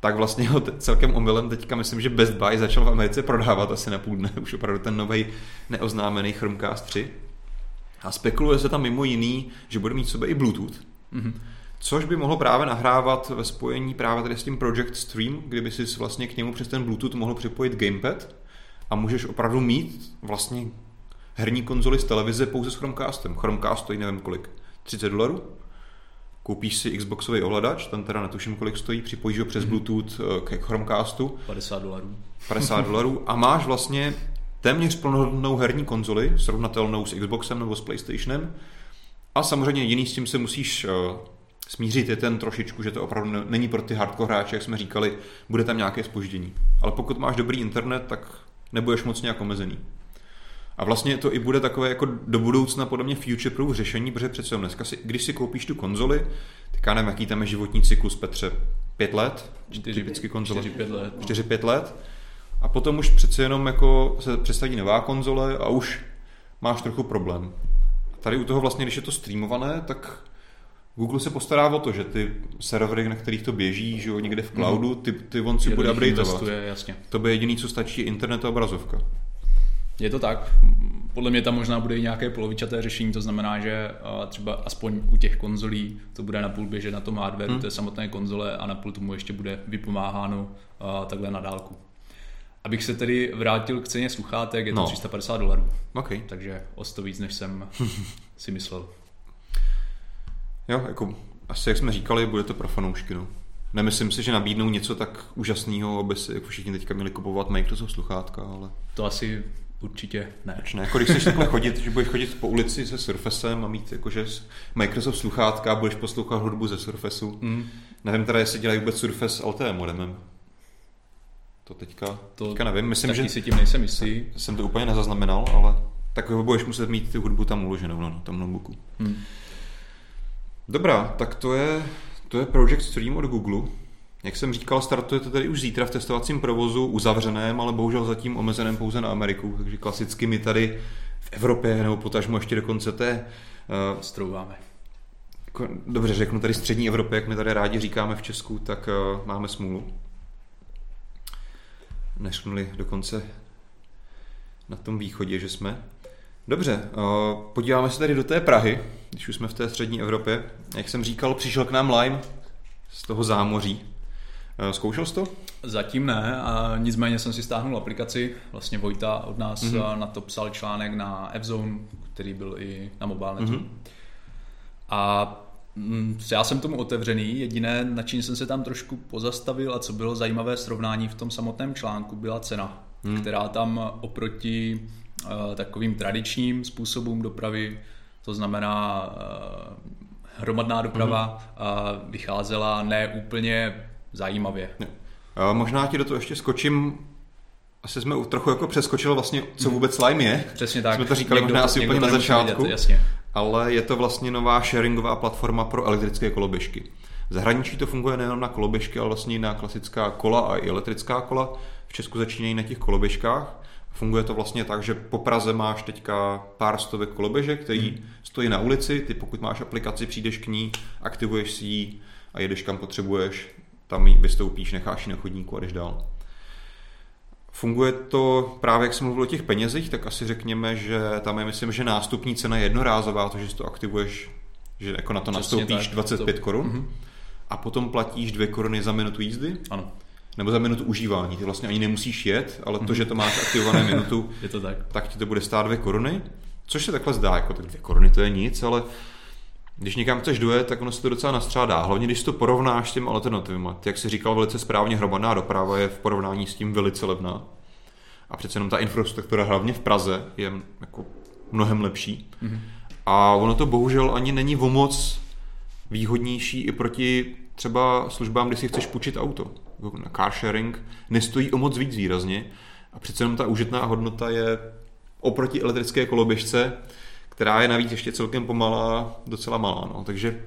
Tak vlastně ho celkem omylem teďka myslím, že Best Buy začal v Americe prodávat asi na půl dne, už opravdu ten nový neoznámený Chromecast 3. A spekuluje se tam mimo jiný, že bude mít sobě i Bluetooth. Mm-hmm. Což by mohlo právě nahrávat ve spojení právě tady s tím Project Stream, kdyby si vlastně k němu přes ten Bluetooth mohl připojit gamepad a můžeš opravdu mít vlastně herní konzoli z televize pouze s Chromecastem. Chromecast stojí nevím kolik, 30 dolarů. Koupíš si Xboxový ovladač, ten teda netuším kolik stojí, připojíš ho přes mm-hmm. Bluetooth eh, k Chromecastu. 50 dolarů. 50 dolarů a máš vlastně téměř plnohodnotnou herní konzoli, srovnatelnou s Xboxem nebo s PlayStationem. A samozřejmě jediný s tím se musíš uh, smířit je ten trošičku, že to opravdu není pro ty hardcore hráče, jak jsme říkali, bude tam nějaké spoždění. Ale pokud máš dobrý internet, tak nebudeš moc nějak omezený. A vlastně to i bude takové jako do budoucna podle mě future proof řešení, protože přece dneska si, když si koupíš tu konzoli, tak já nevím, jaký tam je životní cyklus, Petře, pět let? Čtyři, typicky konzole. Čtyři, pět let. No. Čtyři, pět let. A potom už přece jenom jako se představí nová konzole a už máš trochu problém. A tady u toho vlastně, když je to streamované, tak Google se postará o to, že ty servery, na kterých to běží, že jo, někde v cloudu, ty, ty on si bude updateovat. Jasně. To by jediný, co stačí, internet a obrazovka. Je to tak. Podle mě tam možná bude i nějaké polovičaté řešení, to znamená, že třeba aspoň u těch konzolí to bude napůl běžet na tom hardwareu hmm. té samotné konzole a napůl tomu ještě bude vypomáháno takhle na dálku. Abych se tedy vrátil k ceně sluchátek, je to no. 350 dolarů. Okay. Takže o 100 víc, než jsem si myslel. Jo, jako asi jak jsme říkali, bude to pro fanoušky. No. Nemyslím si, že nabídnou něco tak úžasného, aby si jako všichni teďka měli kupovat Microsoft sluchátka, ale... To asi Určitě ne. Proč ne? Jako když chceš takhle chodit, že budeš chodit po ulici se Surfacem a mít jakože Microsoft sluchátka a budeš poslouchat hudbu ze Surfaceu. Mm. Nevím teda, jestli dělají vůbec Surface LTE modemem. To teďka, to teďka nevím. Myslím, že si tím nejsem jistý. Jsem to úplně nezaznamenal, ale tak budeš muset mít tu hudbu tam uloženou no, na tom notebooku. Mm. Dobrá, tak to je, to je Project Stream od Google. Jak jsem říkal, startuje to tady už zítra v testovacím provozu uzavřeném, ale bohužel zatím omezeném pouze na Ameriku, takže klasicky my tady v Evropě nebo potažmo ještě dokonce té... Uh, Strouváme. Jako, dobře řeknu tady střední Evropě, jak my tady rádi říkáme v Česku, tak uh, máme smůlu. Neřknuli dokonce na tom východě, že jsme. Dobře, uh, podíváme se tady do té Prahy, když už jsme v té střední Evropě. Jak jsem říkal, přišel k nám Lime z toho zámoří. Eh, zkoušel jsi to? Zatím ne, a nicméně jsem si stáhnul aplikaci. Vlastně Vojta od nás mm-hmm. na to psal článek na F-Zone, který byl i na mobilnetu. Mm-hmm. A mm, já jsem tomu otevřený, jediné, na čím jsem se tam trošku pozastavil a co bylo zajímavé srovnání v tom samotném článku, byla cena, mm. která tam oproti takovým tradičním způsobům dopravy, to znamená uh, hromadná doprava, mm. uh, vycházela ne úplně zajímavě. A možná ti do toho ještě skočím. Asi jsme trochu jako přeskočili vlastně, co hmm. vůbec slime je. Přesně tak. Jsme to říkali někdo možná asi úplně na začátku. Vědět, jasně. ale je to vlastně nová sharingová platforma pro elektrické koloběžky. V zahraničí to funguje nejen na koloběžky, ale vlastně i na klasická kola a i elektrická kola. V Česku začínají na těch koloběžkách. Funguje to vlastně tak, že po Praze máš teďka pár stovek koloběžek, který hmm. stojí na ulici, ty pokud máš aplikaci, přijdeš k ní, aktivuješ si ji a jedeš kam potřebuješ, tam ji vystoupíš, necháš ji na chodníku a jdeš dál. Funguje to právě, jak jsem mluvil o těch penězích, tak asi řekněme, že tam je, myslím, že nástupní cena je jednorázová, to, že si to aktivuješ, že jako na to Přesně nastoupíš tak, 25 to... korun mm-hmm. a potom platíš 2 koruny za minutu jízdy. Ano. Nebo za minutu užívání. Ty vlastně ani nemusíš jet, ale to, že to máš aktivované minutu, je to tak. tak ti to bude stát 2 koruny. Což se takhle zdá, jako tak 2 koruny to je nic, ale když někam chceš dojet, tak ono se to docela nastřádá. Hlavně když to porovnáš s těmi alternativami. Jak si říkal velice správně, hromadná doprava je v porovnání s tím velice levná. A přece jenom ta infrastruktura hlavně v Praze je jako mnohem lepší. Mm-hmm. A ono to bohužel ani není o moc výhodnější i proti třeba službám, kdy si chceš půjčit auto. Jako na car sharing nestojí o moc víc výrazně a přece jenom ta užitná hodnota je oproti elektrické koloběžce která je navíc ještě celkem pomalá, docela malá. No. Takže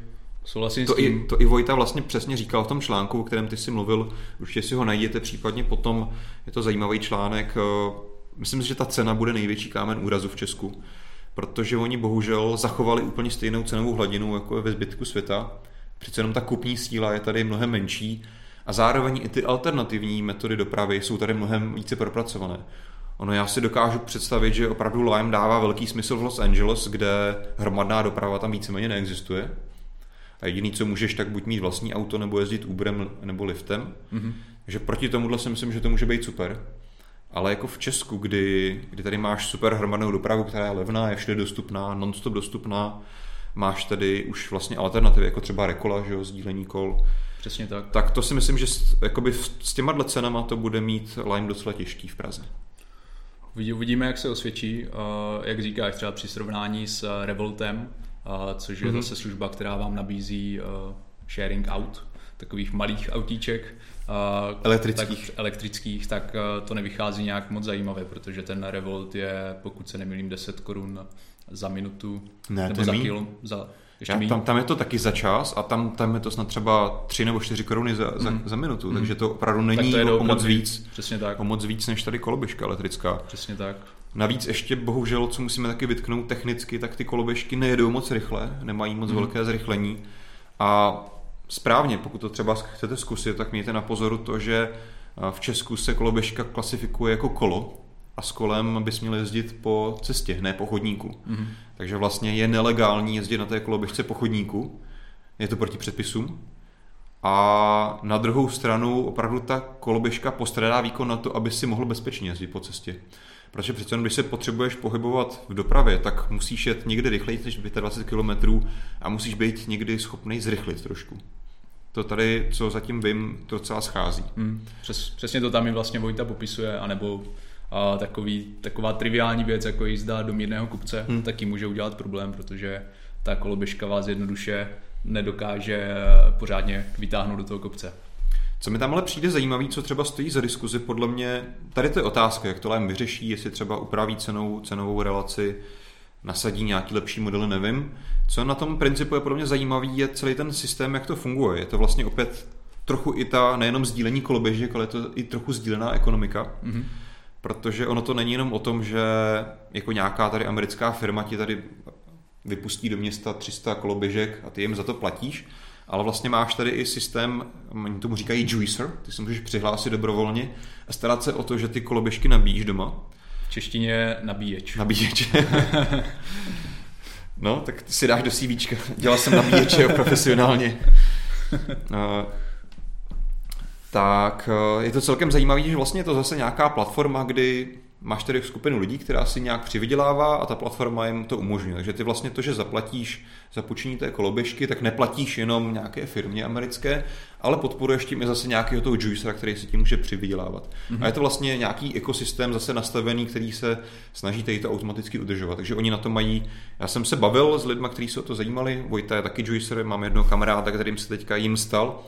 Souhlasím to, i, to i Vojta vlastně přesně říkal v tom článku, o kterém ty si mluvil, určitě si ho najděte případně potom, je to zajímavý článek. Eh, myslím si, že ta cena bude největší kámen úrazu v Česku, protože oni bohužel zachovali úplně stejnou cenovou hladinu, jako je ve zbytku světa. Přece jenom ta kupní síla je tady mnohem menší a zároveň i ty alternativní metody dopravy jsou tady mnohem více propracované. Ono já si dokážu představit, že opravdu Lime dává velký smysl v Los Angeles, kde hromadná doprava tam víceméně neexistuje. A jediný, co můžeš, tak buď mít vlastní auto, nebo jezdit Uberem nebo liftem. Mm-hmm. Takže proti tomuhle si myslím, že to může být super. Ale jako v Česku, kdy, kdy tady máš super hromadnou dopravu, která je levná, je všude dostupná, non-stop dostupná, máš tady už vlastně alternativy, jako třeba Rekola, že jo, sdílení kol. Přesně tak. Tak to si myslím, že s, jakoby s těma cenama to bude mít Lime docela těžký v Praze. Uvidíme, jak se osvědčí, jak říkáš, třeba při srovnání s Revoltem, což je mm-hmm. zase služba, která vám nabízí sharing out, takových malých autíček, elektrických. Tak, elektrických, tak to nevychází nějak moc zajímavě, protože ten Revolt je, pokud se nemýlím, 10 korun za minutu ne, nebo za kilo, za, ještě Já, tam, tam je to taky za čas a tam, tam je to snad třeba 3 nebo 4 koruny za, za, mm. za minutu, mm. takže to opravdu není tak to o moc víc. Přesně tak. O moc víc než tady koloběžka elektrická. Přesně tak. Navíc ještě bohužel, co musíme taky vytknout technicky, tak ty koloběžky nejedou moc rychle, nemají moc mm. velké zrychlení a správně, pokud to třeba chcete zkusit, tak mějte na pozoru to, že v Česku se koloběžka klasifikuje jako kolo, a s kolem bys měl jezdit po cestě, ne po chodníku. Mm-hmm. Takže vlastně je nelegální jezdit na té koloběžce po chodníku, je to proti předpisům. A na druhou stranu opravdu ta koloběžka postradá výkon na to, aby si mohl bezpečně jezdit po cestě. Protože přece když se potřebuješ pohybovat v dopravě, tak musíš jet někde rychleji než 25 km a musíš být někdy schopný zrychlit trošku. To tady, co zatím vím, to docela schází. Hmm. Přes, přesně to tam mi vlastně Vojta popisuje, anebo a takový, taková triviální věc, jako jízda do mírného kupce, hmm. taky může udělat problém, protože ta koloběžka vás jednoduše nedokáže pořádně vytáhnout do toho kopce. Co mi tam ale přijde zajímavý, co třeba stojí za diskuzi, podle mě, tady to je otázka, jak to Lime vyřeší, jestli třeba upraví cenou, cenovou relaci, nasadí nějaký lepší modely, nevím. Co na tom principu je podle mě zajímavý, je celý ten systém, jak to funguje. Je to vlastně opět trochu i ta nejenom sdílení koloběžek, ale je to i trochu sdílená ekonomika. Mm-hmm protože ono to není jenom o tom, že jako nějaká tady americká firma ti tady vypustí do města 300 koloběžek a ty jim za to platíš, ale vlastně máš tady i systém, oni tomu říkají juicer, ty se můžeš přihlásit dobrovolně a starat se o to, že ty koloběžky nabíjíš doma. V češtině nabíječ. Nabíječ. no, tak si dáš do CVčka. Dělal jsem nabíječe profesionálně. No, tak eh, je to celkem zajímavé, že vlastně je to zase nějaká platforma, kdy máš tady skupinu lidí, která si nějak přivydělává a ta platforma jim to umožňuje. Takže ty vlastně to, že zaplatíš za půjčení té koloběžky, tak neplatíš jenom nějaké firmě americké, ale podporuješ tím i zase nějakého toho juicera, který si tím může přivydělávat. Mm-hmm. A je to vlastně nějaký ekosystém zase nastavený, který se snaží tady to automaticky udržovat. Takže oni na to mají. Já jsem se bavil s lidmi, kteří se o to zajímali. Vojta je taky juicer, mám jednoho kamaráda, kterým se teďka jim stal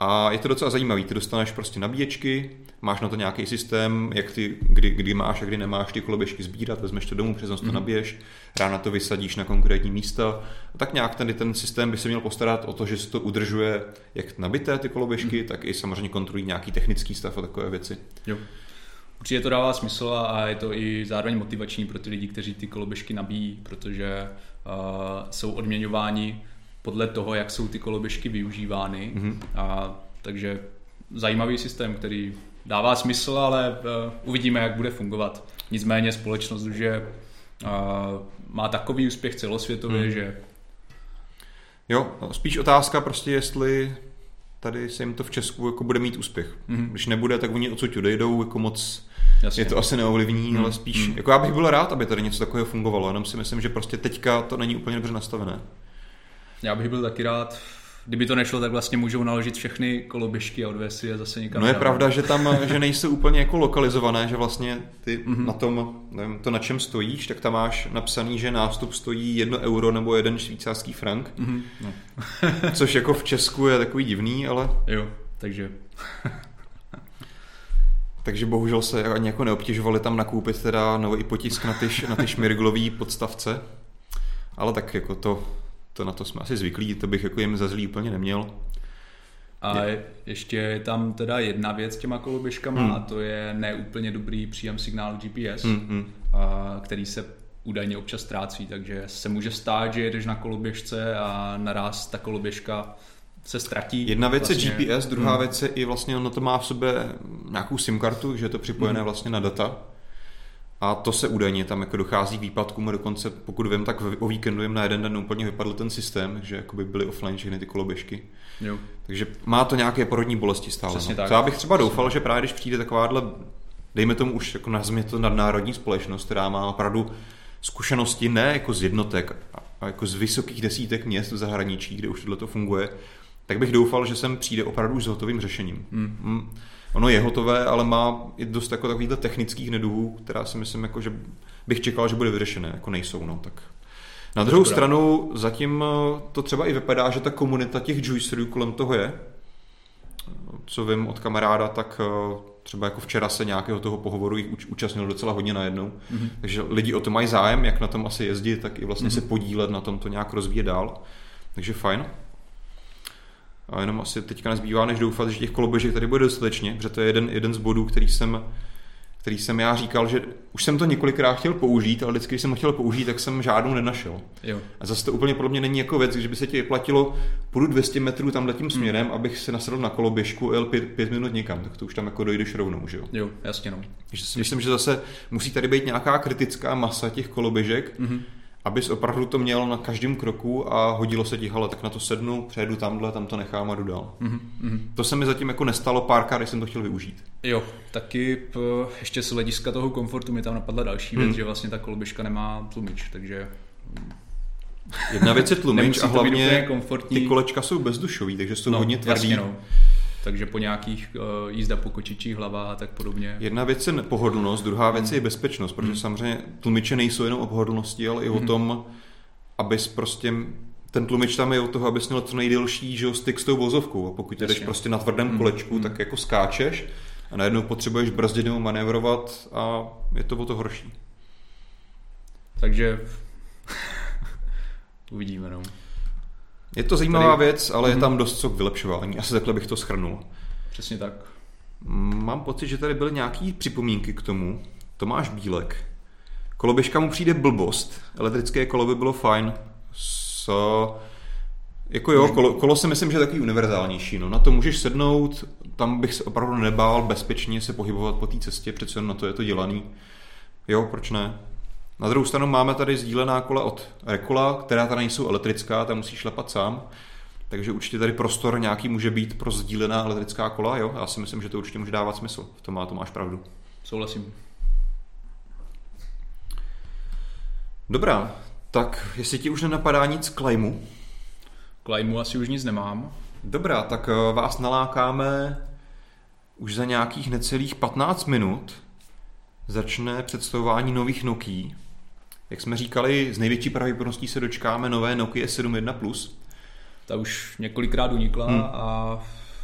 A je to docela zajímavý, ty dostaneš prostě nabíječky, máš na to nějaký systém, jak ty, kdy, kdy máš a kdy nemáš ty koloběžky sbírat, vezmeš to domů, přes noc to mm-hmm. nabiješ, ráno to vysadíš na konkrétní místa. A tak nějak ten, ten systém by se měl postarat o to, že se to udržuje jak nabité ty koloběžky, mm-hmm. tak i samozřejmě kontrolují nějaký technický stav a takové věci. Jo. Určitě to dává smysl a je to i zároveň motivační pro ty lidi, kteří ty koloběžky nabíjí, protože uh, jsou odměňováni podle toho, jak jsou ty koloběžky využívány. Mm-hmm. A, takže zajímavý systém, který dává smysl, ale uh, uvidíme, jak bude fungovat. Nicméně společnost už je, uh, má takový úspěch celosvětově, mm. že... Jo, no, spíš otázka prostě, jestli tady se jim to v Česku jako bude mít úspěch. Mm. Když nebude, tak oni odsud odejdou, jako moc Jasně. je to asi neovlivní, mm. ale spíš, mm. jako já bych byl rád, aby tady něco takového fungovalo, jenom si myslím, že prostě teďka to není úplně dobře nastavené. Já bych byl taky rád, kdyby to nešlo, tak vlastně můžou naložit všechny koloběžky a odvést je zase někam. No je pravda, že tam že nejsou úplně jako lokalizované, že vlastně ty mm-hmm. na tom, nevím, to na čem stojíš, tak tam máš napsaný, že nástup stojí jedno euro nebo jeden švýcarský frank. Mm-hmm. No. což jako v Česku je takový divný, ale... Jo, takže... takže bohužel se ani jako neobtěžovali tam nakoupit teda nový potisk na ty, na ty šmirglový podstavce. Ale tak jako to to na to jsme asi zvyklí, to bych jako jim za zlý úplně neměl. A je. ještě je tam teda jedna věc s těma koloběžkama hmm. a to je neúplně dobrý příjem signálu GPS, hmm, hmm. A, který se údajně občas ztrácí, takže se může stát, že jedeš na koloběžce a naraz ta koloběžka se ztratí. Jedna věc vlastně. je GPS, druhá hmm. věc je i vlastně ono to má v sobě nějakou SIM kartu, že je to připojené hmm. vlastně na data a to se údajně tam jako dochází výpadkům a dokonce, pokud vím, tak o víkendu jim na jeden den úplně vypadl ten systém, že jakoby byly offline všechny ty koloběžky. Jo. Takže má to nějaké porodní bolesti stále. Přesně no. tak. Já bych třeba Přesně. doufal, že právě když přijde takováhle, dejme tomu už jako nazvíme to nadnárodní společnost, která má opravdu zkušenosti ne jako z jednotek, a jako z vysokých desítek měst v zahraničí, kde už tohle to funguje, tak bych doufal, že sem přijde opravdu už s hotovým řešením. Hmm. Ono je hotové, ale má i dost jako takovýchto technických neduhů, která si myslím, jako, že bych čekal, že bude vyřešené, jako nejsou, no, tak na druhou Dobrá. stranu zatím eh, to třeba i vypadá, že ta komunita těch juicerů kolem toho je. Co vím od kamaráda, tak eh, třeba jako včera se nějakého toho pohovoru jich účastnil docela hodně najednou. Mm-hmm. Takže lidi o to mají zájem, jak na tom asi jezdit, tak i vlastně mm-hmm. se podílet na tom to nějak rozvíjet dál. Takže fajn. A jenom asi teďka nezbývá, než doufat, že těch koloběžek tady bude dostatečně, protože to je jeden, jeden z bodů, který jsem, který jsem já říkal, že už jsem to několikrát chtěl použít, ale vždycky, když jsem ho chtěl použít, tak jsem žádnou nenašel. Jo. A zase to úplně podle mě není jako věc, že by se ti vyplatilo, půjdu 200 metrů tam tím hmm. směrem, hmm. abych se nasadl na koloběžku a jel pět, pět, minut někam, tak to už tam jako dojdeš rovnou, že jo? Jo, jasně no. Takže si myslím, že zase musí tady být nějaká kritická masa těch koloběžek, mm-hmm abys opravdu to měl na každém kroku a hodilo se ti, ale tak na to sednu, přejdu tamhle, tam to nechám a jdu dál. Mm-hmm. To se mi zatím jako nestalo párkrát, když jsem to chtěl využít. Jo, taky p, ještě z hlediska toho komfortu mi tam napadla další věc, mm. že vlastně ta koloběžka nemá tlumič, takže... Jedna věc je tlumič a hlavně ty kolečka jsou bezdušový, takže jsou no, hodně tvrdý. Jasně, no takže po nějakých uh, jízda po kočičích hlavách a tak podobně. Jedna věc je pohodlnost, druhá věc mm. je bezpečnost, protože mm. samozřejmě tlumiče nejsou jenom o pohodlnosti, ale i o hmm. tom, abys prostě ten tlumič tam je o toho, abys měl co nejdelší že, styk s tou vozovkou. A pokud jdeš prostě na tvrdém mm. kolečku, mm. tak jako skáčeš a najednou potřebuješ brzdit nebo manévrovat a je to o to horší. Takže uvidíme. No. Je to zajímavá Tady... věc, ale mm-hmm. je mhm. tam dost co k vylepšování. Asi takhle bych to schrnul. Přesně tak. Mám pocit, že tady byly nějaké připomínky k tomu. Tomáš Bílek. Koloběžka mu přijde blbost. Elektrické kolo by bylo fajn. So, jako jo, kolo, kolo si myslím, že je takový univerzálnější. No. Na to můžeš sednout, tam bych se opravdu nebál bezpečně se pohybovat po té cestě, přece na to je to dělaný. Jo, proč ne? Na druhou stranu máme tady sdílená kola od Rekola, která tady nejsou elektrická, tam musíš šlapat sám. Takže určitě tady prostor nějaký může být pro sdílená elektrická kola, jo? Já si myslím, že to určitě může dávat smysl. V tom má to máš pravdu. Souhlasím. Dobrá, tak jestli ti už nenapadá nic k Lajmu? K asi už nic nemám. Dobrá, tak eh, vás nalákáme už za nějakých necelých 15 minut začne představování nových Nokia. Jak jsme říkali, z největší pravděpodobností se dočkáme nové Nokia 7.1 Plus. Ta už několikrát unikla hmm. a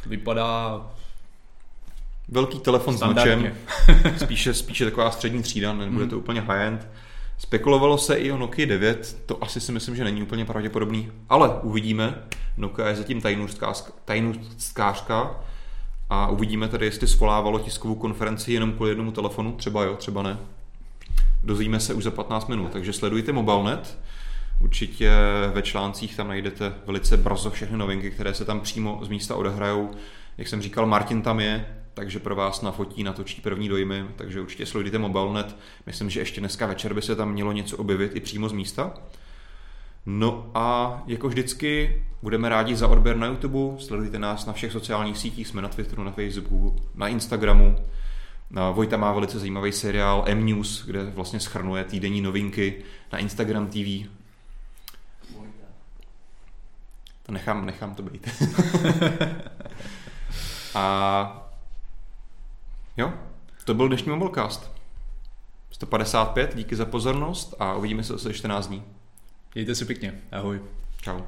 Vypadá Velký telefon s nočem, spíše, spíše taková střední třída, nebude hmm. to úplně high-end. Spekulovalo se i o Nokia 9, to asi si myslím, že není úplně pravděpodobný, ale uvidíme. Nokia je zatím tajnůstkářka a uvidíme tedy, jestli svolávalo tiskovou konferenci jenom kvůli jednomu telefonu, třeba jo, třeba ne. Dozvíme se už za 15 minut, takže sledujte MobileNet. Určitě ve článcích tam najdete velice brzo všechny novinky, které se tam přímo z místa odehrajou. Jak jsem říkal, Martin tam je, takže pro vás nafotí, natočí první dojmy, takže určitě sledujte MobileNet. Myslím, že ještě dneska večer by se tam mělo něco objevit i přímo z místa. No a jako vždycky budeme rádi za odběr na YouTube, sledujte nás na všech sociálních sítích, jsme na Twitteru, na Facebooku, na Instagramu. Vojta má velice zajímavý seriál M-News, kde vlastně schrnuje týdenní novinky na Instagram TV. To nechám, nechám to být. a Jo, to byl dnešní Mobilecast. 155, díky za pozornost a uvidíme se zase 14 dní. Mějte si pěkně, ahoj. Čau.